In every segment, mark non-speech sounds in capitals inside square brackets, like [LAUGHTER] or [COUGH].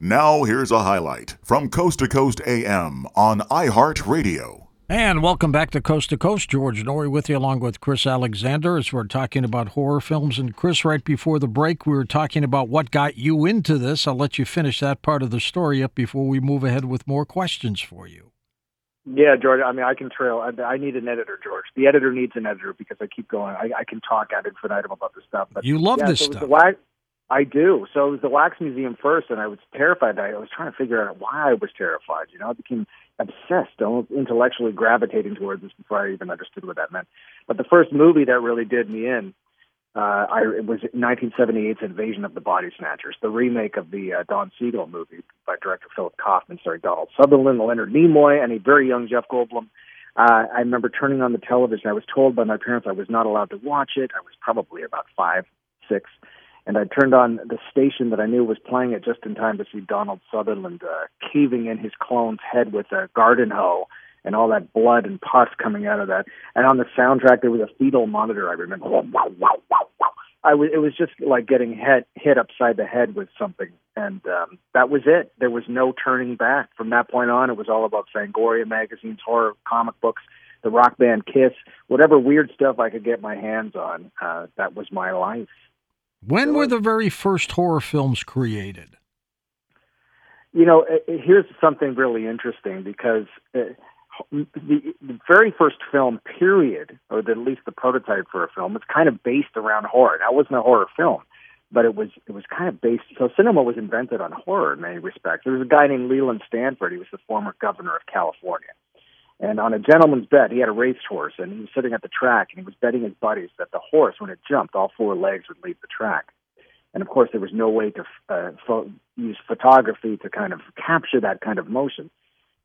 Now, here's a highlight from Coast to Coast AM on iHeartRadio. And welcome back to Coast to Coast. George Noory with you, along with Chris Alexander, as we're talking about horror films. And Chris, right before the break, we were talking about what got you into this. I'll let you finish that part of the story up before we move ahead with more questions for you. Yeah, George. I mean, I can trail. I, I need an editor, George. The editor needs an editor because I keep going. I, I can talk ad infinitum about this stuff. But you love yeah, this so stuff. Wax, I do. So it was the Wax Museum first, and I was terrified. I was trying to figure out why I was terrified. You know, I became obsessed, almost intellectually gravitating towards this before I even understood what that meant. But the first movie that really did me in, uh, I, it was 1978's Invasion of the Body Snatchers, the remake of the uh, Don Siegel movie by director Philip Kaufman, starring Donald Sutherland, Leonard Nimoy, and a very young Jeff Goldblum. Uh, I remember turning on the television. I was told by my parents I was not allowed to watch it. I was probably about five, six and I turned on the station that I knew was playing it just in time to see Donald Sutherland uh, caving in his clone's head with a garden hoe and all that blood and pus coming out of that. And on the soundtrack, there was a fetal monitor. I remember. Wow, wow, wow, wow. I was. It was just like getting hit hit upside the head with something, and um, that was it. There was no turning back from that point on. It was all about Fangoria magazines, horror comic books, the rock band Kiss, whatever weird stuff I could get my hands on. Uh, that was my life. When were the very first horror films created? You know, here's something really interesting because uh, the, the very first film, period, or at least the prototype for a film, was kind of based around horror. Now, it wasn't a horror film, but it was it was kind of based. So cinema was invented on horror in many respects. There was a guy named Leland Stanford. He was the former governor of California, and on a gentleman's bet, he had a racehorse, and he was sitting at the track, and he was betting his buddies that the horse, when it jumped, all four legs would leave the track. And of course, there was no way to uh, fo- use photography to kind of capture that kind of motion.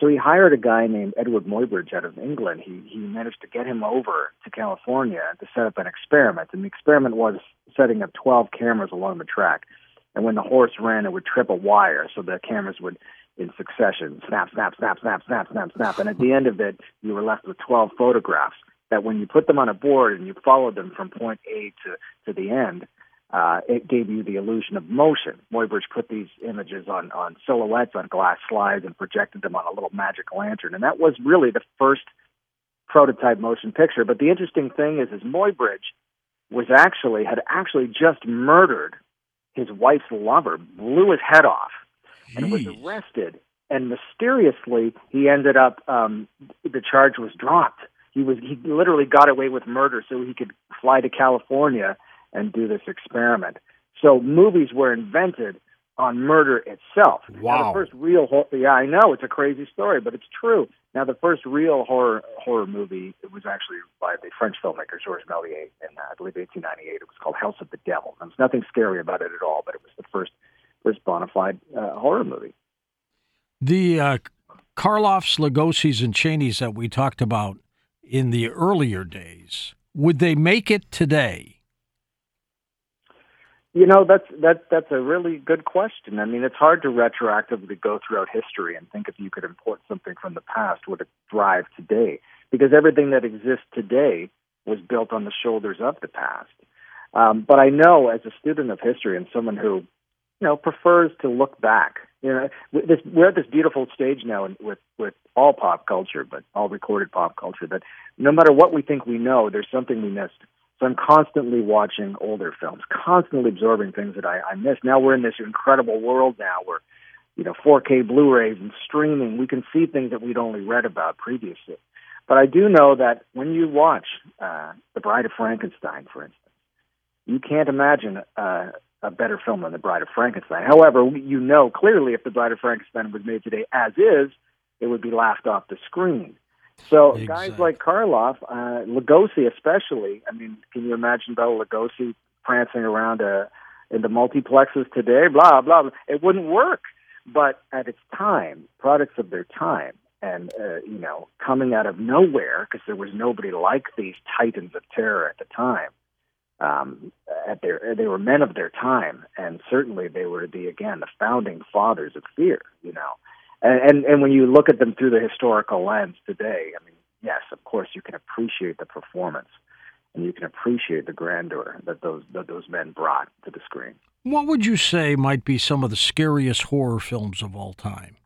So he hired a guy named Edward Muybridge out of England. He he managed to get him over to California to set up an experiment, and the experiment was setting up 12 cameras along the track. And when the horse ran, it would trip a wire, so the cameras would in succession. Snap, snap, snap, snap, snap, snap, snap. And at the end of it, you were left with 12 photographs that when you put them on a board and you followed them from point A to, to the end, uh, it gave you the illusion of motion. Muybridge put these images on, on silhouettes on glass slides and projected them on a little magic lantern. And that was really the first prototype motion picture. But the interesting thing is, is Muybridge was actually, had actually just murdered his wife's lover, blew his head off and was arrested. And mysteriously, he ended up. Um, the charge was dropped. He was he literally got away with murder, so he could fly to California and do this experiment. So movies were invented on murder itself. Wow. Now, the first real horror, yeah, I know it's a crazy story, but it's true. Now, the first real horror horror movie it was actually by the French filmmaker Georges Méliès in uh, I believe 1898. It was called House of the Devil. And there's nothing scary about it at all, but it was the first first bona fide uh, horror movie. The uh, Karloffs, Lugosi's, and Chaneys that we talked about in the earlier days, would they make it today? You know, that's that that's a really good question. I mean, it's hard to retroactively go throughout history and think if you could import something from the past would it thrive today? Because everything that exists today was built on the shoulders of the past. Um, but I know, as a student of history and someone who, you know, prefers to look back. You know, this, we're at this beautiful stage now with with all pop culture, but all recorded pop culture. That no matter what we think we know, there's something we missed. So I'm constantly watching older films, constantly absorbing things that I, I missed. Now we're in this incredible world now where, you know, 4K Blu-rays and streaming, we can see things that we'd only read about previously. But I do know that when you watch uh, The Bride of Frankenstein, for instance, you can't imagine uh, a better film than The Bride of Frankenstein. However, you know clearly if The Bride of Frankenstein was made today as is, it would be laughed off the screen. So Exactly. guys like Karloff, uh, Lugosi especially. I mean, can you imagine Bela Lugosi prancing around uh, in the multiplexes today? Blah blah. blah. It wouldn't work. But at its time, products of their time, and uh, you know, coming out of nowhere because there was nobody like these titans of terror at the time. Um, at their, they were men of their time, and certainly they were the again the founding fathers of fear. You know, and, and and when you look at them through the historical lens today, I mean, yes, of course, you can appreciate the performance, and you can appreciate the grandeur that those that those men brought to the screen. What would you say might be some of the scariest horror films of all time?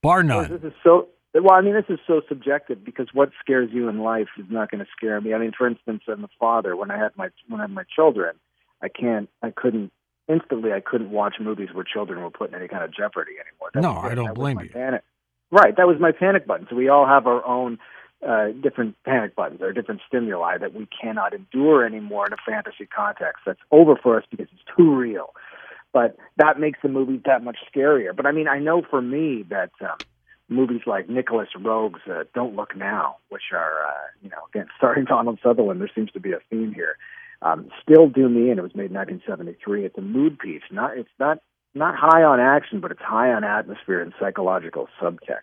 Bar none. This is so well. I mean, this is so subjective because what scares you in life is not going to scare me. I mean, for instance, I'm a father. When I had my when I had my children, I can't, I couldn't instantly. I couldn't watch movies where children were put in any kind of jeopardy anymore. That no, I don't blame you. Panic. Right, that was my panic button. So we all have our own uh, different panic buttons or different stimuli that we cannot endure anymore in a fantasy context. That's over for us because it's too real. But that makes the movies that much scarier. But I mean, I know for me that um, movies like Nicolas Roeg's uh, Don't Look Now, which are, uh, you know, again, [LAUGHS] starring Donald Sutherland, there seems to be a theme here, um, still do me in. It was made in 1973. It's a mood piece. Not, it's not, not high on action, but it's high on atmosphere and psychological subtext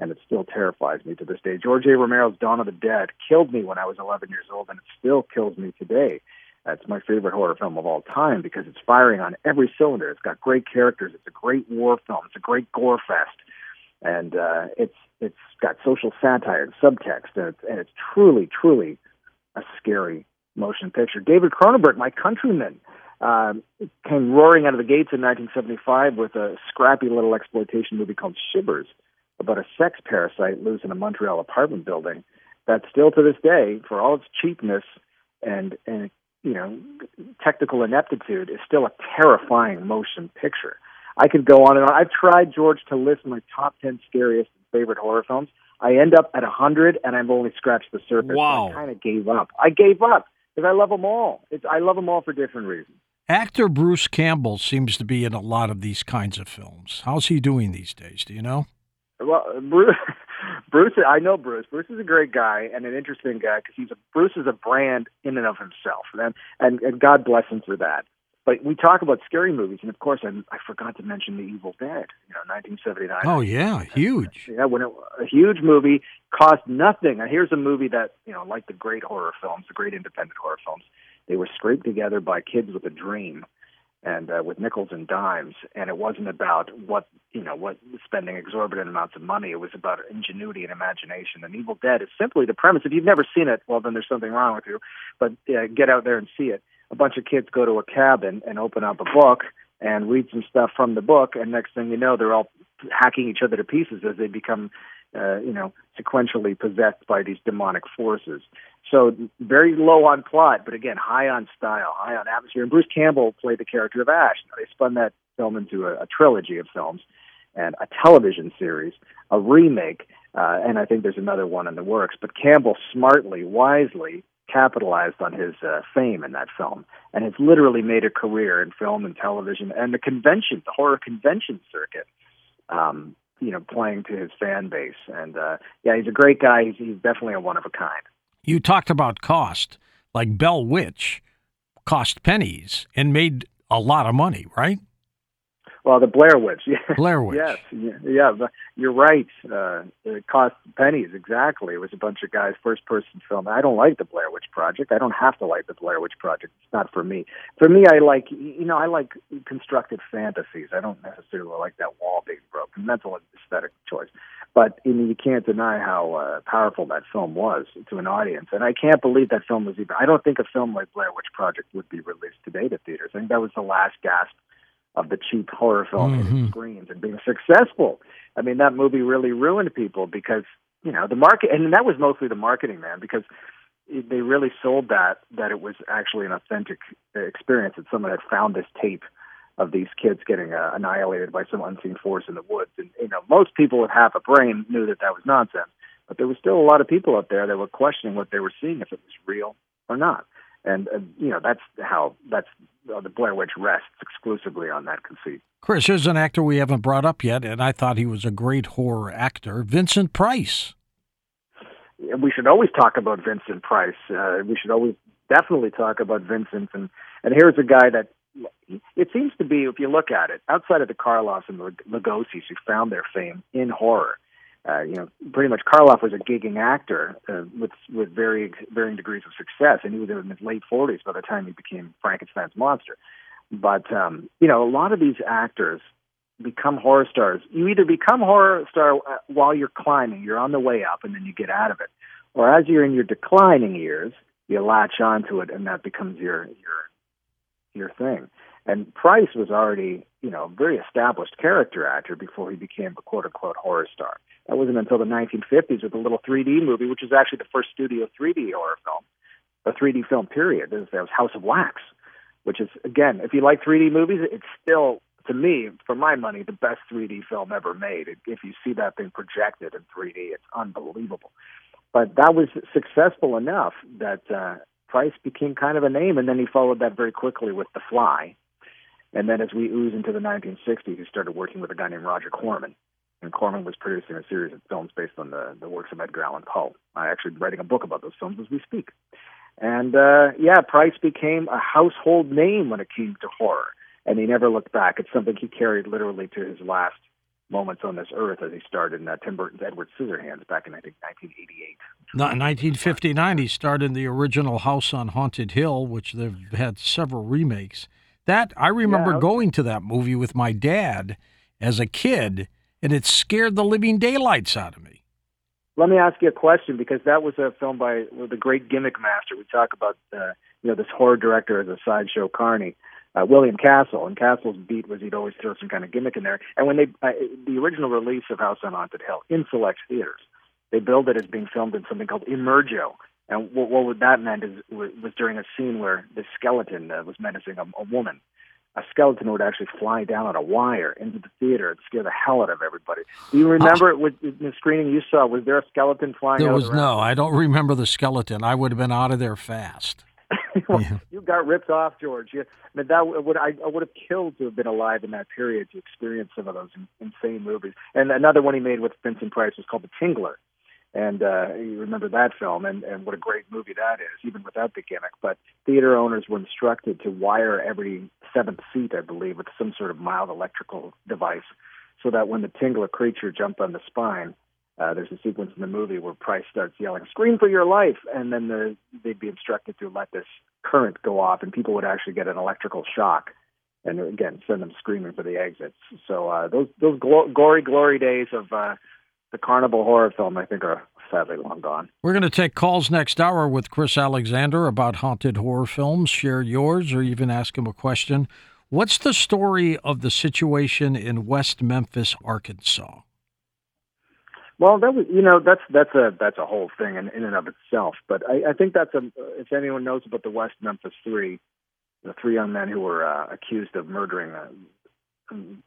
and it still terrifies me to this day. George A. Romero's Dawn of the Dead killed me when I was 11 years old, and it still kills me today. It's my favorite horror film of all time because it's firing on every cylinder. It's got great characters. It's a great war film. It's a great gore fest, and uh, it's it's got social satire and subtext, and it's, and it's truly, truly a scary motion picture. David Cronenberg, my countryman, uh, came roaring out of the gates in 1975 with a scrappy little exploitation movie called Shivers about a sex parasite loose in a Montreal apartment building that still to this day, for all its cheapness and and you know technical ineptitude, is still a terrifying motion picture. I could go on and on. I've tried George to list my top ten scariest and favorite horror films. I end up at a hundred, and I've only scratched the surface. Wow! I kind of gave up. I gave up because I love them all. It's, I love them all for different reasons. Actor Bruce Campbell seems to be in a lot of these kinds of films. How's he doing these days? Do you know? Well, uh, Bruce, [LAUGHS] Bruce, I know Bruce. Bruce is a great guy and an interesting guy because he's a Bruce is a brand in and of himself, and and, and God bless him for that. But we talk about scary movies, and of course, I, I forgot to mention The Evil Dead. You know, 1979. Oh yeah, huge. Yeah, when it, a huge movie cost nothing. And here's a movie that you know, like the great horror films, the great independent horror films, they were scraped together by kids with a dream and uh, with nickels and dimes. And it wasn't about what you know what spending exorbitant amounts of money. It was about ingenuity and imagination. And Evil Dead is simply the premise. If you've never seen it, well then there's something wrong with you. But uh, get out there and see it. A bunch of kids go to a cabin and open up a book and read some stuff from the book, and next thing you know, they're all hacking each other to pieces as they become uh, you know, sequentially possessed by these demonic forces. So very low on plot, but again, high on style, high on atmosphere. And Bruce Campbell played the character of Ash. They spun that film into a, a trilogy of films and a television series, a remake, uh, and I think there's another one in the works. But Campbell smartly, wisely capitalized on his uh, fame in that film and has literally made a career in film and television and the convention, the horror convention circuit. Um, you know, playing to his fan base. And uh, yeah, he's a great guy. He's, he's definitely a one of a kind. You talked about cost, like Bell Witch cost pennies and made a lot of money, right? Well, the Blair Witch. [LAUGHS] Blair Witch. yes. Yeah, you're right. Uh, it cost pennies, exactly. It was a bunch of guys, first person film. I don't like the Blair Witch Project. I don't have to like the Blair Witch Project. It's not for me. For me, I like, you know, I like constructed fantasies. I don't necessarily like that wall being broken. That's an aesthetic choice. But you, know, you can't deny how uh, powerful that film was to an audience. And I can't believe that film was even, I don't think a film like Blair Witch Project would be released today to theaters. I think that was the last gasp of the cheap horror film mm-hmm. screens and being successful. I mean, that movie really ruined people because you know the market, and that was mostly the marketing, man, because they really sold that that it was actually an authentic experience that someone had found this tape of these kids getting uh, annihilated by some unseen force in the woods. And you know, most people with half a brain knew that that was nonsense, but there was still a lot of people out there that were questioning what they were seeing if it was real or not. And uh, you know, that's how that's uh, the Blair Witch rests exclusively on that conceit. Chris, here's an actor we haven't brought up yet, and I thought he was a great horror actor, Vincent Price. We should always talk about Vincent Price. Uh, we should always definitely talk about Vincent. And, and here's a guy that it seems to be, if you look at it, outside of the Karloffs and the Lugosi's who found their fame in horror, uh, you know, pretty much Karloff was a gigging actor uh, with with varying varying degrees of success, and he was in his late forties by the time he became Frankenstein's monster. But um, you know, a lot of these actors become horror stars. You either become horror star uh, while you're climbing, you're on the way up, and then you get out of it, or as you're in your declining years, you latch onto it, and that becomes your your your thing. And Price was already, you know, a very established character actor before he became a quote unquote horror star. That wasn't until the 1950s with a little 3D movie, which was actually the first studio 3D horror film, a 3D film period. There was House of Wax, which is, again, if you like 3D movies, it's still, to me, for my money, the best 3D film ever made. If you see that thing projected in 3D, it's unbelievable. But that was successful enough that uh, Price became kind of a name, and then he followed that very quickly with The Fly and then as we ooze into the 1960s, he started working with a guy named Roger Corman. And Corman was producing a series of films based on the, the works of Edgar Allan Poe. I'm actually writing a book about those films as we speak. And uh, yeah, Price became a household name when it came to horror. And he never looked back. It's something he carried literally to his last moments on this earth as he starred in uh, Tim Burton's Edward Scissorhands back in, I think, 1988. Now, in 1959, he starred in the original House on Haunted Hill, which they've had several remakes. That I remember yeah, going to that movie with my dad as a kid, and it scared the living daylights out of me. Let me ask you a question because that was a film by the great gimmick master. We talk about uh, you know this horror director as a sideshow carny. Uh, William Castle, and Castle's beat was he'd always throw some kind of gimmick in there. And when they, uh, the original release of House on Haunted Hill in select theaters, they billed it as being filmed in something called Emergo, and what, what that meant is was, was during a scene where the skeleton uh, was menacing a, a woman. A skeleton would actually fly down on a wire into the theater and scare the hell out of everybody. Do you remember oh. with the screening you saw? Was there a skeleton flying? There was no. I don't remember the skeleton. I would have been out of there fast. [LAUGHS] well, yeah. You got ripped off, George. You, I mean, that would I, I would have killed to have been alive in that period to experience some of those insane movies. And another one he made with Vincent Price was called The Tingler and uh, you remember that film and, and what a great movie that is, even without the gimmick. But theater owners were instructed to wire every seventh seat, I believe, with some sort of mild electrical device, so that when the Tingler creature jumped on the spine, uh, there's a sequence in the movie where Price starts yelling, "Scream for your life!" and then the, they'd be instructed to let this current go off, and people would actually get an electrical shock, and again send them screaming for the exits. So uh, those those glo- gory glory days of uh, the carnival horror film, I think, are sadly long gone. We're going to take calls next hour with Chris Alexander about haunted horror films. Share yours or even ask him a question. What's the story of the situation in West Memphis, Arkansas? Well, that was you know that's that's a that's a whole thing in, in and of itself. But I, I think that's a if anyone knows about the West Memphis Three, the three young men who were uh, accused of murdering a, a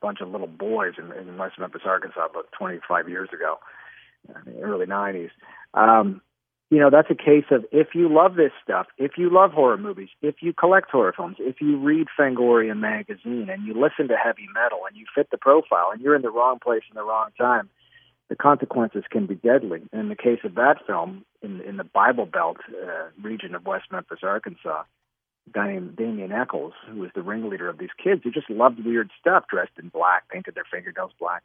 bunch of little boys in, in West Memphis, Arkansas, about 25 years ago in the early 90s. Um, you know, that's a case of if you love this stuff, if you love horror movies, if you collect horror films, if you read Fangoria magazine and you listen to heavy metal and you fit the profile and you're in the wrong place in the wrong time, the consequences can be deadly. In the case of that film, in, in the Bible Belt uh, region of West Memphis, Arkansas, a guy named Damien Echols, who was the ringleader of these kids who just loved weird stuff, dressed in black, painted their fingernails black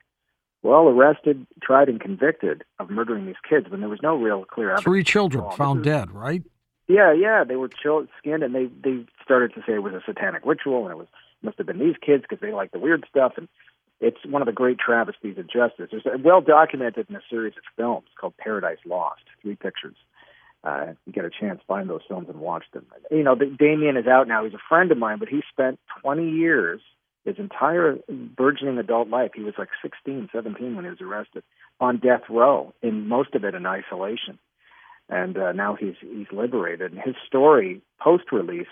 were all arrested, tried, and convicted of murdering these kids when there was no real clear evidence. Three children found dead, right? Yeah, yeah, they were chill, skinned, and they they started to say it was a satanic ritual, and it was must have been these kids because they like the weird stuff, and it's one of the great travesties of justice. It's well documented in a series of films called Paradise Lost, three pictures. Uh, get a chance, find those films and watch them. You know, Damien is out now. He's a friend of mine, but he spent 20 years his entire burgeoning adult life, he was like 16, 17 when he was arrested, on death row, in most of it in isolation. And uh, now he's he's liberated. And his story post release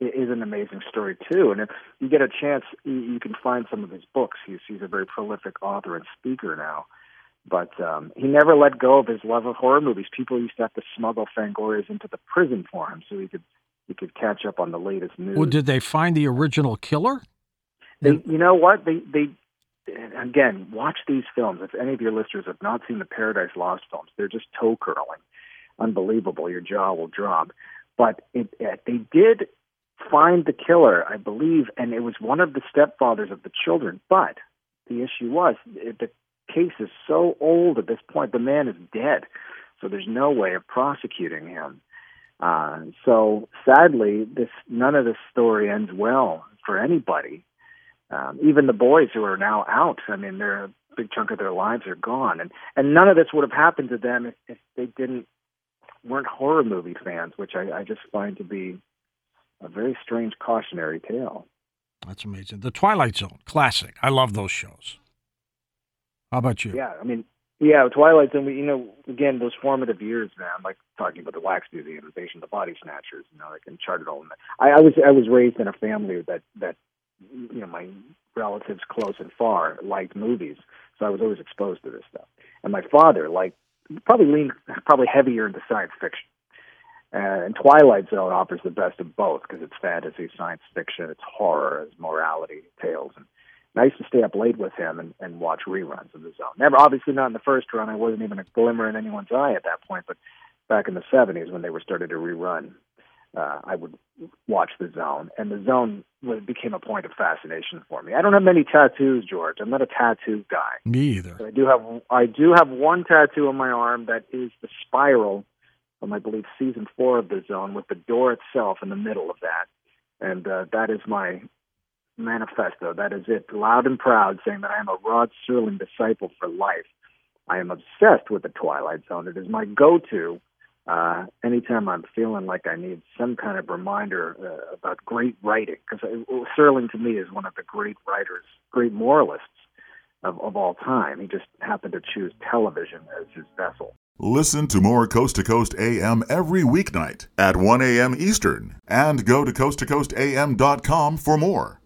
is an amazing story too. And if you get a chance, you can find some of his books. He's he's a very prolific author and speaker now. But um, he never let go of his love of horror movies. People used to have to smuggle Fangorias into the prison for him so he could he could catch up on the latest news. Well, did they find the original killer? They, you know what? They they again watch these films. If any of your listeners have not seen the Paradise Lost films, they're just toe curling, unbelievable. Your jaw will drop. But it, it, they did find the killer, I believe, and it was one of the stepfathers of the children. But the issue was it, the case is so old at this point. The man is dead, so there's no way of prosecuting him. Uh, so sadly, this none of this story ends well for anybody um, even the boys who are now out, I mean, they're a big chunk of their lives are gone, and and none of this would have happened to them if, if they didn't weren't horror movie fans, which I, I just find to be a very strange cautionary tale. That's amazing. The Twilight Zone, classic. I love those shows. How about you? Yeah, I mean, yeah, Twilight Zone. You know, again, those formative years, man. Like talking about the Wax Museum, Invasion of the Body Snatchers. You know, like Uncharted. All that. I, I was I was raised in a family that that you know my relatives close and far liked movies, so I was always exposed to this stuff. And my father liked probably leaned probably heavier into science fiction. Uh, and Twilight Zone offers the best of both because it's fantasy, science fiction, it's horror, it's morality tales, and I used to stay up late with him and, and watch reruns of the Zone. Never, obviously, not in the first run. I wasn't even a glimmer in anyone's eye at that point. But back in the '70s, when they were started to rerun, uh, I would watch the Zone, and the Zone was, became a point of fascination for me. I don't have many tattoos, George. I'm not a tattoo guy. Me either. But I do have I do have one tattoo on my arm that is the spiral from I believe season four of the Zone, with the door itself in the middle of that, and uh, that is my manifesto. That is it, loud and proud, saying that I am a Rod Serling disciple for life. I am obsessed with the Twilight Zone. It is my go-to uh, anytime I'm feeling like I need some kind of reminder uh, about great writing. Because Serling to me is one of the great writers, great moralists of, of all time. He just happened to choose television as his vessel. Listen to more Coast to Coast AM every weeknight at 1 a.m. Eastern and go to coasttocoastam.com for more.